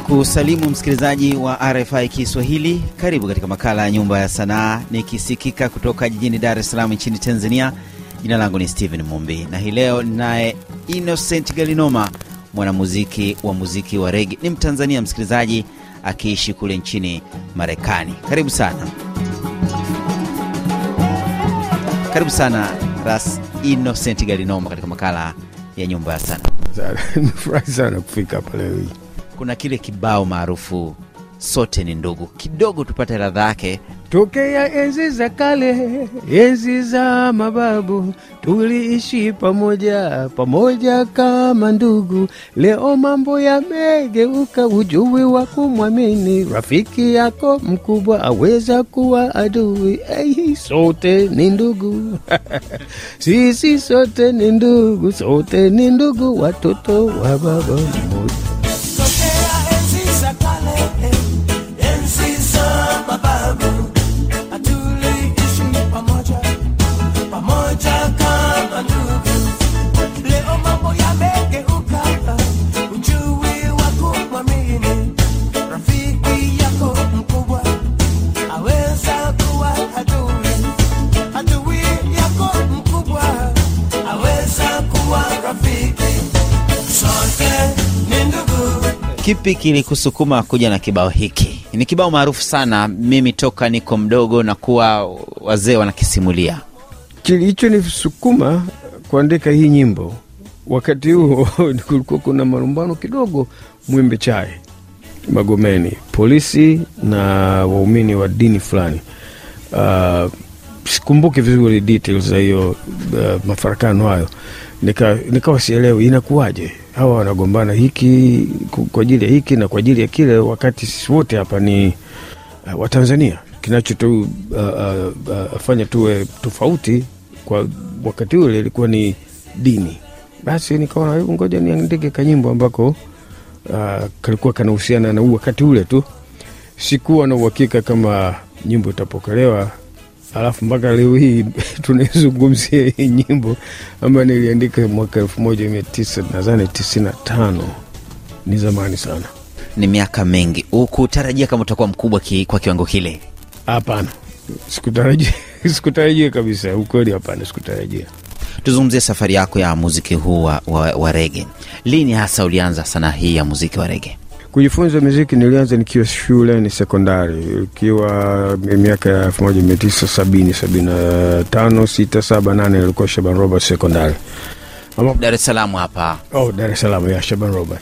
kusalimu msikilizaji wa RFI Kiswahili. Karibu katika makala ya Nyumba ya Sanaa, nikisikika kutoka jijini Dar es Salaam nchini Tanzania. Jina langu ni Stephen Mumbi na hii leo ninaye Innocent Galinoma, mwanamuziki wa muziki wa rege. Ni Mtanzania msikilizaji, akiishi kule nchini Marekani. Karibu sana, karibu sana Ras Innocent Galinoma katika makala ya Nyumba ya Sanaa. Nimefurahi sana kufika hapa leo hii. Kuna kile kibao maarufu sote ni ndugu, kidogo tupate ladha yake. Tokea enzi za kale, enzi za mababu, tuliishi pamoja pamoja kama ndugu. Leo mambo yamegeuka, ujui wa kumwamini rafiki yako mkubwa aweza kuwa adui. Hey, sote ni ndugu sisi sote ni ndugu, sote ni ndugu, watoto wa baba mmoja. Kipi kilikusukuma kuja na kibao hiki? Ni kibao maarufu sana, mimi toka niko mdogo na kuwa wazee wanakisimulia. Kilichonisukuma kuandika hii nyimbo wakati huo kulikuwa kuna marumbano kidogo Mwembe Chai Magomeni, polisi na waumini wa dini fulani. Uh, sikumbuki vizuri details za hiyo uh, mafarakano hayo. Nika, nikawa sielewi inakuwaje hawa wanagombana hiki kwa ajili ya hiki na kwa ajili ya kile, wakati sisi wote hapa ni uh, Watanzania. Kinachotufanya uh, uh, uh, tuwe tofauti kwa wakati ule ilikuwa ni dini. Basi nikaona hebu ngoja niandike kanyimbo ambako uh, kalikuwa kanahusiana na wakati ule tu. Sikuwa na uhakika kama nyimbo itapokelewa, alafu mpaka leo hii tunaizungumzia hii nyimbo ambayo niliandika mwaka elfu moja mia tisa nadhani tisini na tano. Ni zamani sana. Ni miaka mingi, ukutarajia kama utakuwa mkubwa ki, kwa kiwango kile? Hapana, sikutarajia sikutarajia kabisa, ukweli, hapana, sikutarajia. Tuzungumzie safari yako ya muziki huu wa, wa, wa rege. Lini hasa ulianza sanaa hii ya muziki wa rege? Kujifunza muziki nilianza nikiwa shule ni sekondari, ikiwa miaka ya elfu moja mia tisa sabini sabini na tano sita saba nane ilikuwa Shaban Robert sekondari Dar es Salaam hapa. oh, Dar es Salaam ya Shaban Robert.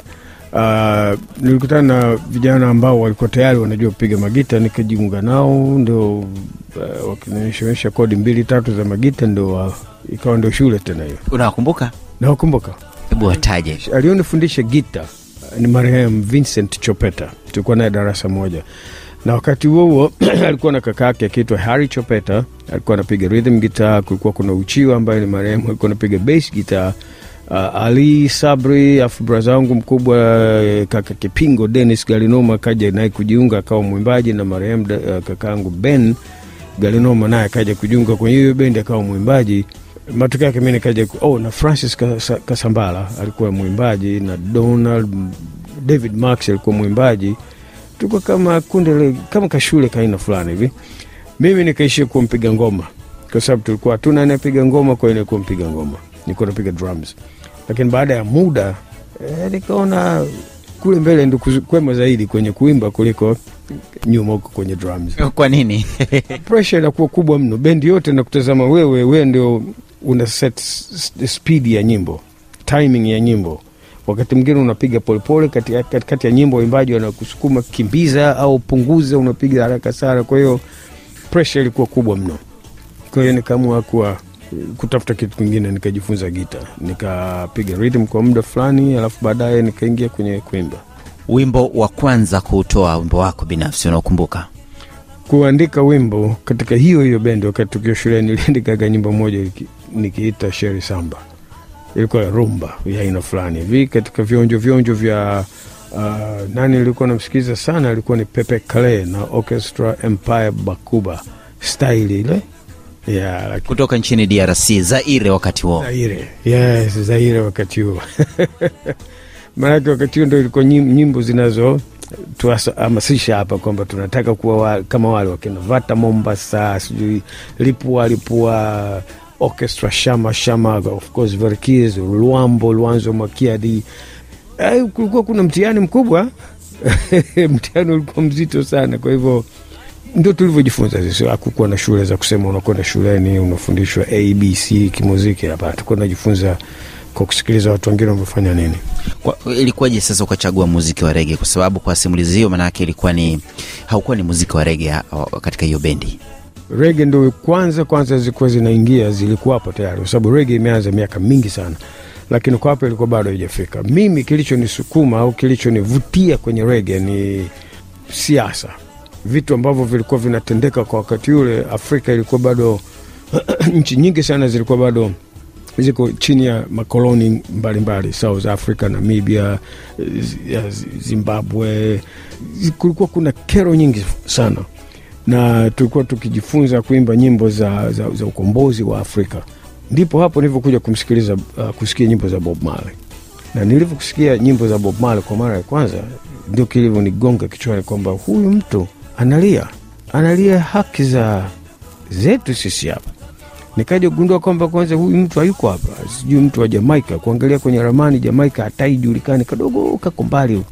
Uh, nilikutana na vijana ambao walikuwa tayari wanajua kupiga magita, nikajiunga nao, ndio uh, wakinionyesha kodi mbili tatu za magita, ndio uh, ikawa ndio shule tena hiyo. Unawakumbuka? Nawakumbuka Hebu wataje. alionifundisha gita ni marehemu Vincent Chopeta, tulikuwa naye darasa moja, na wakati huo huo alikuwa na kaka yake akiitwa Harry Chopeta, alikuwa anapiga rhythm guitar. Kulikuwa kuna Uchiwa ambaye ni marehemu, alikuwa anapiga bass guitar. Uh, Ali Sabri, afu braza wangu mkubwa eh, kaka Kipingo Dennis Galinoma kaja naye kujiunga akawa mwimbaji, na marehemu uh, kakaangu Ben Galinoma naye akaja kujiunga kwenye hiyo bendi akawa mwimbaji. Matokeo yake mi nikaja oh, na Francis Kasambala alikuwa mwimbaji na Donald David Max alikuwa mwimbaji. Tulikuwa kama kundi kama kashule kaina fulani hivi. Mimi nikaishia kuwa mpiga ngoma kwa sababu tulikuwa hatuna anayepiga ngoma, kwa hiyo nilikuwa mpiga ngoma, nilikuwa napiga drums. Lakini baada ya muda eh, nikaona kule mbele ndo kwema zaidi kwenye kuimba kuliko nyuma huko kwenye drums Kwa nini? pressure inakuwa kubwa mno, bendi yote na kutazama wewe, wewe ndio una set speed ya nyimbo, timing ya nyimbo. Wakati mwingine unapiga polepole katikati kati, kati ya nyimbo, waimbaji wanakusukuma kimbiza au punguza, unapiga haraka sana. Kwa hiyo pressure ilikuwa kubwa mno. Kwa hiyo nikaamua kuwa kutafuta kitu kingine, nikajifunza gita, nikapiga rhythm kwa muda fulani, alafu baadaye nikaingia kwenye kuimba. Wimbo wa kwanza kuutoa, wimbo wako binafsi unaokumbuka? kuandika wimbo katika hiyo hiyo bendi. Wakati tukiwa shuleni, niliandikaga nyimbo moja nikiita Sheri Samba, ilikuwa rumba ya aina fulani hivi katika vionjo vionjo vya uh, nani nilikuwa namsikiliza sana, alikuwa ni Pepe Kale na Orchestra Empire Bakuba style ile yeah, like, kutoka nchini DRC, Zaire wakati huo. Zaire, yes, Zaire wakati huo maanake wakati huo ndo ilikuwa nyimbo zinazo tuhamasisha hapa kwamba tunataka kuwa wa, kama wale wakina Vata Mombasa, sijui Lipua Lipua Orchestra, Shama Shama, of course Verkis, Luambo Luanzo Makiadi. Eh, kulikuwa kuna mtihani mkubwa mtihani ulikuwa mzito sana, kwa hivyo ndo tulivyojifunza sisi. Hakukuwa na shule za kusema unakwenda shuleni unafundishwa abc kimuziki. Hapana, Tukuwa najifunza kwa kusikiliza watu wengine wamefanya nini. Ilikuwaje sasa ukachagua muziki wa rege? Kwa sababu kwa simulizi hiyo maanake ilikuwa ni haukuwa ni muziki wa rege katika hiyo bendi. Rege ndo kwanza kwanza zilikuwa zinaingia, zilikuwa tayari, kwa sababu rege imeanza miaka mingi sana, lakini kwa hapo ilikuwa bado haijafika. Mimi kilichonisukuma au kilichonivutia kwenye rege ni siasa, vitu ambavyo vilikuwa vinatendeka kwa wakati ule. Afrika ilikuwa bado nchi nyingi sana zilikuwa bado ziko chini ya makoloni mbalimbali, South Africa, Namibia, ya Zimbabwe. Kulikuwa kuna kero nyingi sana, na tulikuwa tukijifunza kuimba nyimbo za, za, za ukombozi wa Afrika. Ndipo hapo nilivyokuja kumsikiliza uh, kusikia nyimbo za Bob Marley, na nilivyokusikia nyimbo za Bob Marley kwa mara ya kwanza, ndio kilivyonigonga kichwani kwamba huyu mtu analia, analia haki za zetu sisi hapa nikaja kugundua kwamba kwanza huyu mtu hayuko hapa, sijui mtu wa Jamaika. Kuangalia kwenye ramani Jamaika hataijulikani, kadogo kako mbali.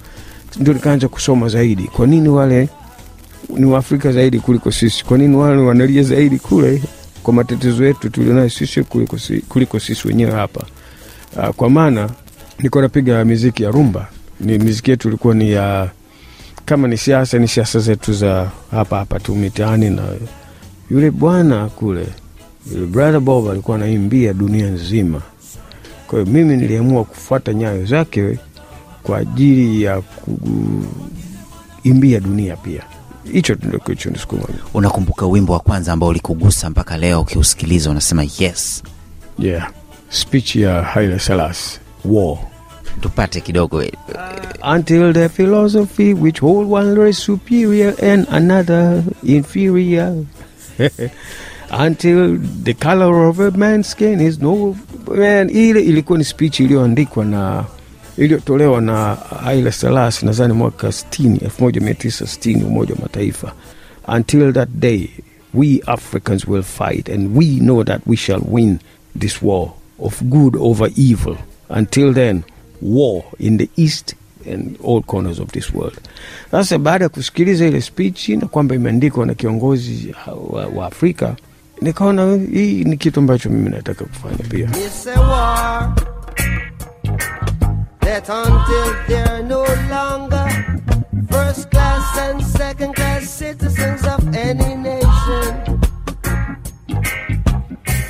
Ndio nikaanza kusoma zaidi, kwa nini wale ni Waafrika zaidi kuliko sisi? Kwa nini wale wanalia zaidi kule kwa matatizo yetu tulionayo sisi kuliko, kuliko sisi wenyewe hapa? Uh, kwa maana nilikuwa napiga miziki ya rumba, ni miziki yetu ilikuwa ni ya kama ni siasa, ni siasa zetu za hapa hapa tu mitaani, na yule bwana kule yule brother Bob alikuwa anaimbia dunia nzima. Kwa hiyo mimi niliamua kufuata nyayo zake kwa ajili ya kuimbia dunia pia. Hicho ndio kilichonisukuma. Unakumbuka wimbo wa kwanza ambao ulikugusa mpaka leo ukiusikiliza unasema yes? Yeah, speech ya Haile Selassie war Tupate kidogo eh, until the philosophy which hold one race superior and another inferior until the color of a man's skin is no man. Ile ilikuwa ni speech iliyoandikwa na iliyotolewa na Haile Selassie nadhani mwaka 60 1960 Umoja wa Mataifa. Until that day we Africans will fight and we know that we shall win this war of good over evil. Until then war in the east and all corners of this world. Sasa baada ya kusikiliza ile speech na kwamba imeandikwa na kiongozi wa, wa Afrika, nikaona hii ni kitu ambacho mimi nataka kufanya pia. That until they're no longer first class and second class citizens of any nation,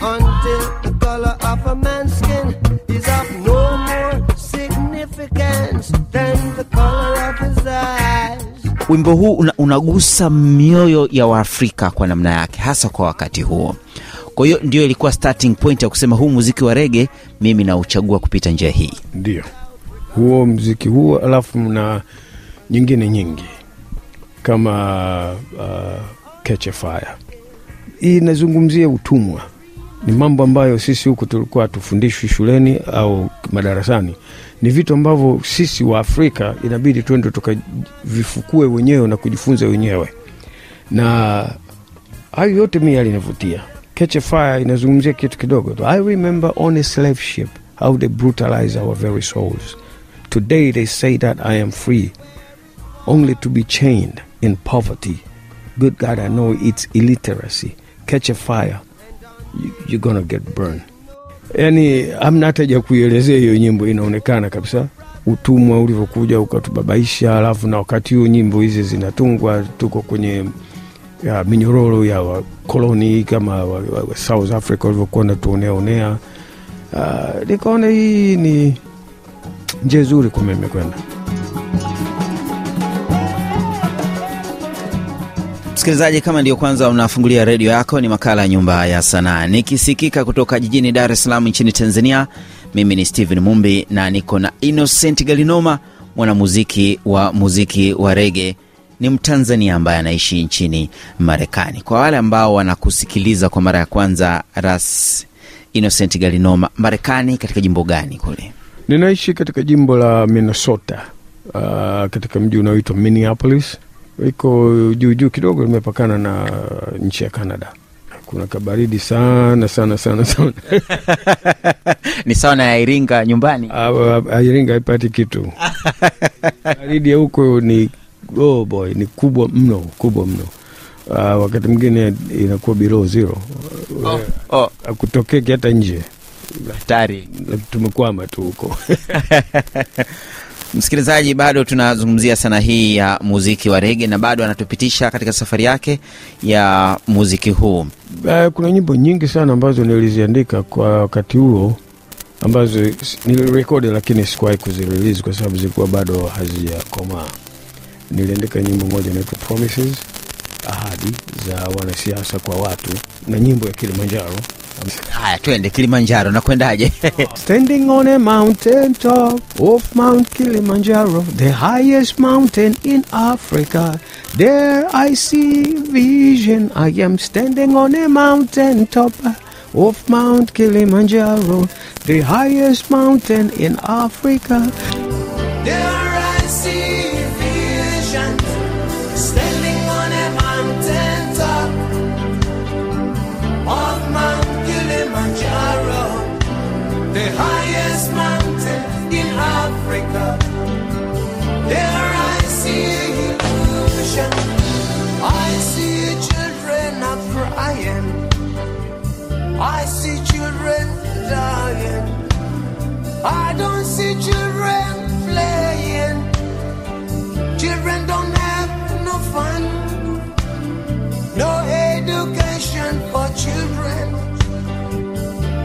until the color of a man's skin is of no more significance than the color of his eyes. wimbo huu una, unagusa mioyo ya Waafrika kwa namna yake, hasa kwa wakati huo. Kwa hiyo ndio ilikuwa starting point ya kusema huu muziki wa rege mimi nauchagua kupita njia hii. Ndio huo mziki huo, alafu na nyingine nyingi kama uh, Catch a Fire. Hii inazungumzia utumwa, ni mambo ambayo sisi huku tulikuwa hatufundishwi shuleni au madarasani. Ni vitu ambavyo sisi wa Afrika inabidi twende tukavifukue wenyewe na kujifunza wenyewe, na hayo yote mi yalinivutia. Catch a Fire inazungumzia kitu kidogo. I remember on a slave ship how they brutalize our very souls. Today they say that I am free, only to be chained in poverty. Good God, I know it's illiteracy. Catch a fire, you, you're gonna get burned. Yani amna hata ja kuielezea hiyo nyimbo, inaonekana kabisa utumwa ulivyokuja ukatubabaisha, alafu na wakati huo nyimbo hizi zinatungwa, tuko kwenye ya minyororo ya wakoloni kama wa, wa, wa South Africa walivyokuwa natuoneaonea. Uh, nikaona hii ni njia nzuri kwa mimi kwenda. Msikilizaji, kama ndiyo kwanza unafungulia redio yako, ni makala ya Nyumba ya Sanaa nikisikika kutoka jijini Dar es Salaam nchini Tanzania. Mimi ni Steven Mumbi na niko na Innocent Galinoma, mwanamuziki wa muziki wa rege, ni Mtanzania ambaye anaishi nchini Marekani. Kwa wale ambao wanakusikiliza kwa mara ya kwanza, Ras Innocent Galinoma, Marekani katika jimbo gani kule? Ninaishi katika jimbo la Minnesota uh, katika mji unaoitwa Minneapolis, iko juu juu kidogo, limepakana na nchi ya Canada. Kuna kabaridi sana sana sana sana. ni sawa na Iringa nyumbani. Iringa haipati kitu. Baridi ya huko ni oh boy, ni kubwa mno, kubwa mno. Uh, wakati mwingine inakuwa below zero, Oh, akutokeki hata nje, hatari. tumekwama tu huko. Msikilizaji, bado tunazungumzia sana hii ya muziki wa rege na bado anatupitisha katika safari yake ya muziki huu. Uh, kuna nyimbo nyingi sana ambazo niliziandika kwa wakati huo ambazo nilirekodi lakini sikuwahi kuzirelease kwa sababu zilikuwa bado hazijakomaa. Niliandika nyimbo moja inaitwa Promises, ahadi za wanasiasa kwa watu, na nyimbo ya Kilimanjaro Haya, twende Kilimanjaro? Standing on a mountain top of Mount Kilimanjaro, the highest mountain in Africa. There I see vision. I am standing on a mountain top of Mount Kilimanjaro, the highest mountain in Africa. There I see illusion. I see children are crying. I see children dying. I don't see children playing. Children don't have no fun. No education for children.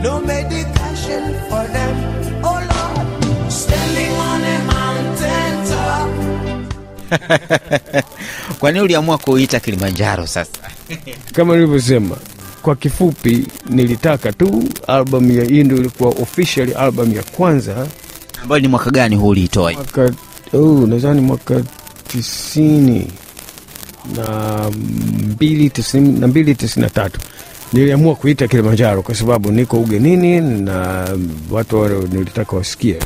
No medication for them. Kwa nini uliamua kuita Kilimanjaro sasa? Kama nilivyosema, kwa kifupi, nilitaka tu albamu ya hii ndio ilikuwa official album ya kwanza Ambayo ni mwaka gani huu uliitoa? mwaka oh, nadhani mwaka tisini na mbili tisini na mbili tisini na tatu niliamua kuita Kilimanjaro kwa sababu niko ugenini na watu nilitaka wasikie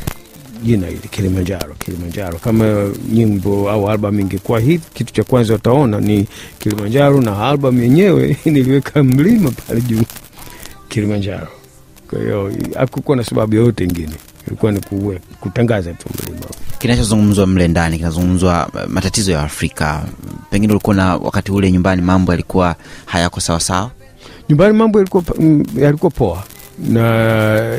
jina hili Kilimanjaro. Kilimanjaro kama nyimbo au albamu ingekuwa hivi, kitu cha kwanza utaona ni Kilimanjaro, na albamu yenyewe niliweka mlima pale juu Kilimanjaro. Kwa hiyo hakukuwa na sababu yoyote ingine, ilikuwa ni kuwe, kutangaza tu mlima. Kinachozungumzwa mle ndani kinazungumzwa uh, matatizo ya Afrika. Pengine ulikuwa na wakati ule nyumbani mambo yalikuwa hayako sawasawa. nyumbani mambo yalikuwa mm, yalikuwa poa na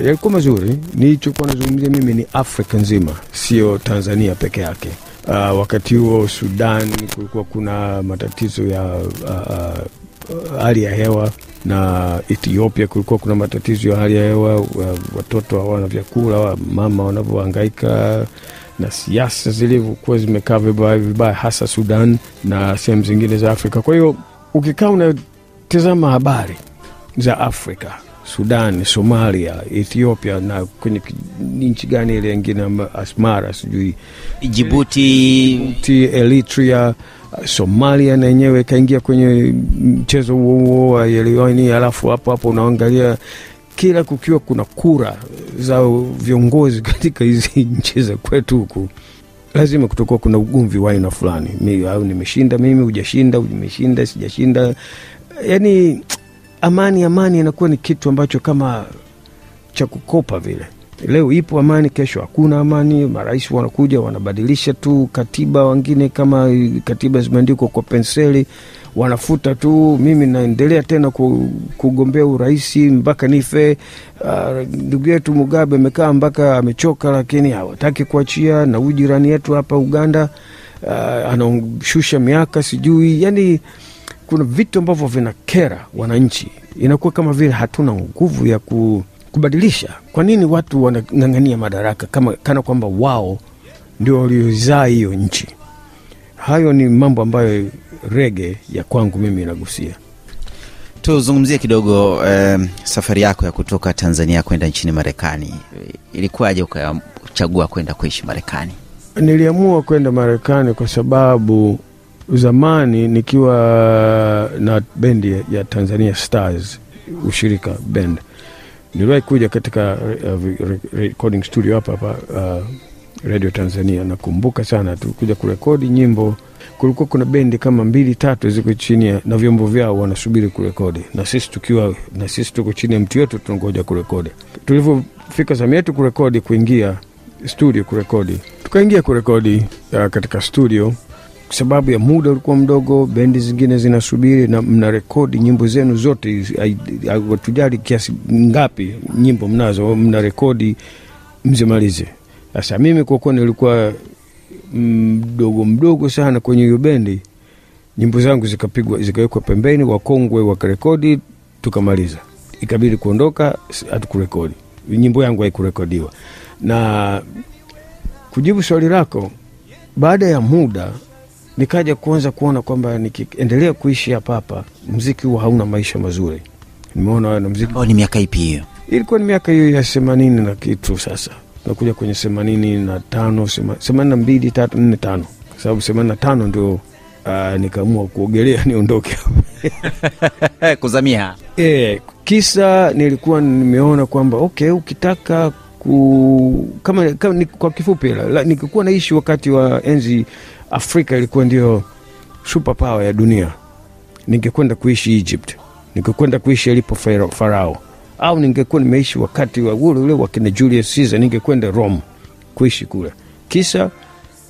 yalikuwa mazuri. Nilichokuwa nazungumzia mimi ni Afrika nzima, sio Tanzania peke yake. Uh, wakati huo Sudan kulikuwa kuna matatizo ya uh, uh, hali ya hewa na Ethiopia kulikuwa kuna matatizo ya hali ya hewa, watoto hawana vyakula, wa- mama wanavyohangaika na siasa zilivyokuwa zimekaa vibaya vibaya, hasa Sudan na sehemu zingine za Afrika. Kwa hiyo ukikaa unatizama habari za Afrika, Sudan, Somalia, Ethiopia na kwenye nchi gani ile ingine, Asmara sijui Jibuti, Jibuti, Eritrea, Somalia na yenyewe ikaingia kwenye mchezo huo huo wa yelioni. Alafu hapo hapo unaangalia kila kukiwa kuna kura za viongozi katika hizi nchi za kwetu huku, lazima kutokuwa kuna ugomvi wa aina fulani, au nimeshinda mimi, hujashinda, umeshinda, sijashinda. Yani amani, amani inakuwa ni kitu ambacho kama cha kukopa vile. Leo ipo amani, kesho hakuna amani. Marais wanakuja wanabadilisha tu katiba, wengine kama katiba zimeandikwa kwa penseli wanafuta tu. Mimi naendelea tena kugombea urahisi mpaka nife. Ndugu Ndugu yetu Mugabe amekaa mpaka amechoka, lakini hawataki kuachia. Na huyu jirani yetu hapa Uganda uh, anashusha miaka sijui, yani kuna vitu ambavyo vinakera wananchi, inakuwa kama vile hatuna nguvu ya ku, kubadilisha. Kwa nini watu wanang'ang'ania madaraka kama kana kwamba wao ndio waliozaa hiyo nchi? Hayo ni mambo ambayo rege ya kwangu mimi inagusia. tuzungumzie kidogo eh, safari yako ya kutoka Tanzania kwenda nchini Marekani. Ilikuwaje ukachagua kwenda kuishi Marekani? Niliamua kwenda Marekani kwa sababu zamani nikiwa na bendi ya- Tanzania Stars, ushirika band, niliwahi kuja katika uh, recording studio hapa hapa uh, Radio Tanzania. Nakumbuka sana tulikuja kurekodi nyimbo, kulikuwa kuna bendi kama mbili tatu ziko chini na vyombo vyao wanasubiri kurekodi, na sisi tukiwa na sisi tuko chini ya mtu yetu tunangoja kurekodi. Tulivyofika zamu yetu kurekodi, kuingia studio kurekodi, tukaingia kurekodi uh, katika studio sababu ya muda ulikuwa mdogo, bendi zingine zinasubiri na mna rekodi nyimbo zenu zote, hatujali kiasi ngapi nyimbo mnazo, mna rekodi mzimalize. Sasa mimi kwa kuwa nilikuwa mdogo mdogo sana kwenye hiyo bendi, nyimbo zangu zikapigwa zikawekwa pembeni, wakongwe wakarekodi, tukamaliza. Ikabidi kuondoka, hatukurekodi nyimbo yangu, haikurekodiwa. Na kujibu swali lako, baada ya muda nikaja kuanza kuona kwamba nikiendelea kuishi hapa hapa, mziki huwa hauna maisha mazuri. Nimeona na mziki Oh, ni miaka ipi hiyo? ilikuwa ni miaka hiyo ya themanini na kitu. Sasa nakuja kwenye themanini na tano themanini na mbili tatu nne tano kwa sababu themanini na tano ndio uh, nikaamua kuogelea niondoke Kuzamia. e, kisa nilikuwa nimeona kwamba okay, ukitaka ku kama, kama ni, kwa kifupi la, nikikuwa naishi wakati wa enzi Afrika ilikuwa ndio super ya dunia, ningekwenda kuishi Egypt, ningekwenda kuishi alipo Farao, au ningekuwa nimeishi wakati wa ule wakina Julius Caesar, ningekwenda Rome kuishi kule. Kisa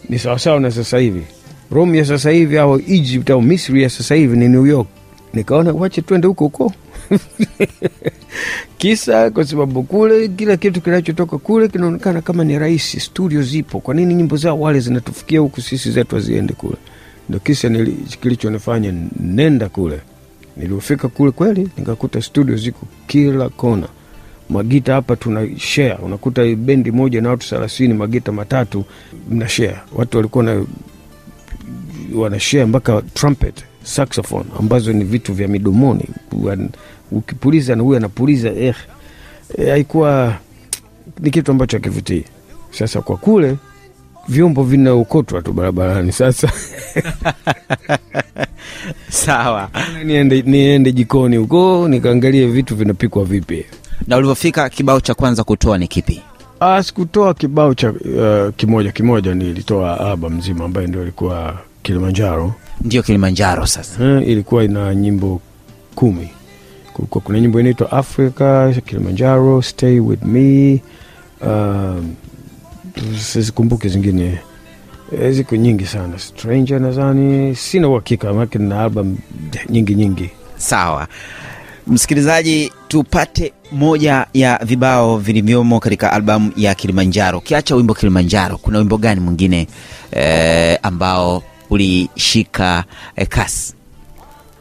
ni sawasawa na sasa hivi Rome ya sasa hivi au Egypt au Misri ya sasa hivi ni New York. Nikaona wache twende huko huko kisa kwa sababu kule kila kitu kinachotoka kule kinaonekana kama ni rahisi. Studio zipo, kwa nini nyimbo zao wale zinatufikia huku, sisi zetu haziende kule? Ndo kisa kilichonifanya nenda kule. Niliofika kule kweli nikakuta studio ziko kila kona, magita hapa tuna share, unakuta bendi moja na watu thelathini, magita matatu mna share. Watu walikuwa na wanashare mpaka trumpet, saxophone ambazo ni vitu vya midomoni, ukipuliza na huyu anapuliza eh, eh, haikuwa ni kitu ambacho hakivutii. Sasa kwa kule vyombo vinaokotwa tu barabarani. Sasa Sawa. niende, niende jikoni huko nikaangalie vitu vinapikwa vipi. Na ulivyofika, kibao cha kwanza kutoa ni kipi? Ah, sikutoa kibao cha uh, kimoja kimoja, nilitoa aba mzima ambaye ndio ilikuwa Kilimanjaro. Ndio Kilimanjaro. Sasa Eh, ilikuwa ina nyimbo kumi. Kulikuwa kuna nyimbo inaitwa Africa, Kilimanjaro, Stay with me. uh, sizikumbuke zingine Eh, ziko nyingi sana. Stranger nadhani, sina uhakika manake na album nyingi nyingi. sawa, msikilizaji, tupate moja ya vibao vilivyomo katika albamu ya Kilimanjaro. Ukiacha wimbo Kilimanjaro, kuna wimbo gani mwingine eh, ambao ulishika eh, kasi?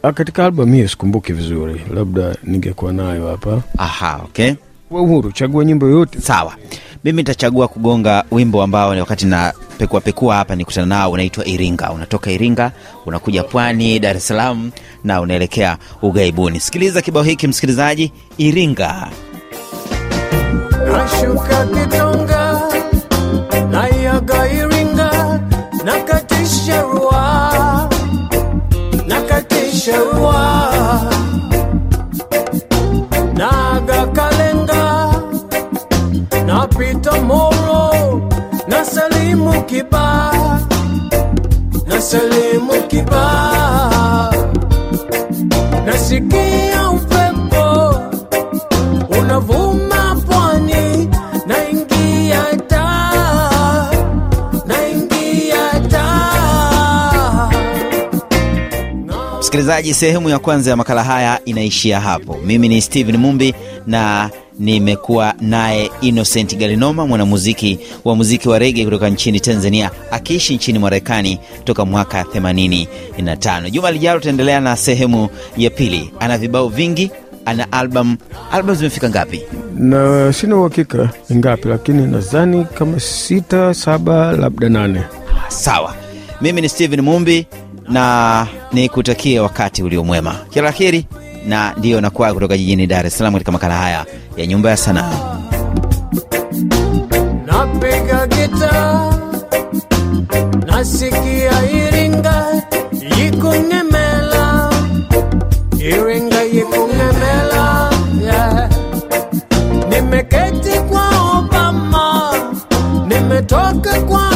Ah, katika albamu hiyo sikumbuki vizuri, labda ningekuwa nayo hapa. Aha, okay. Wa uhuru, chagua nyimbo yoyote. Sawa, mimi nitachagua kugonga wimbo ambao ni wakati na pekua pekua hapa nikutana nao, unaitwa Iringa. Unatoka Iringa unakuja Pwani, Dar es Salaam na unaelekea ughaibuni. Sikiliza kibao hiki msikilizaji, Iringa. Nashuka Kitonga, Msikilizaji, sehemu ya kwanza ya makala haya inaishia hapo. Mimi ni Steven Mumbi na nimekuwa naye Innocent Galinoma, mwanamuziki wa muziki wa rege kutoka nchini Tanzania, akiishi nchini Marekani toka mwaka 85. Juma lijalo tutaendelea na sehemu ya pili. Ana vibao vingi, ana album. Album zimefika ngapi? na sina uhakika ni ngapi, lakini nadhani kama sita saba labda nane. Sawa, mimi ni Steven Mumbi na nikutakie wakati uliomwema, kila la heri, na ndiyo nakuwa kutoka jijini Dar es Salaam katika makala haya ya Nyumba ya Sanaa. napiga gita nasikia Iringa yikungemela Iringa yikungemela yeah. Nimeketi kwa Obama nimetoka kwa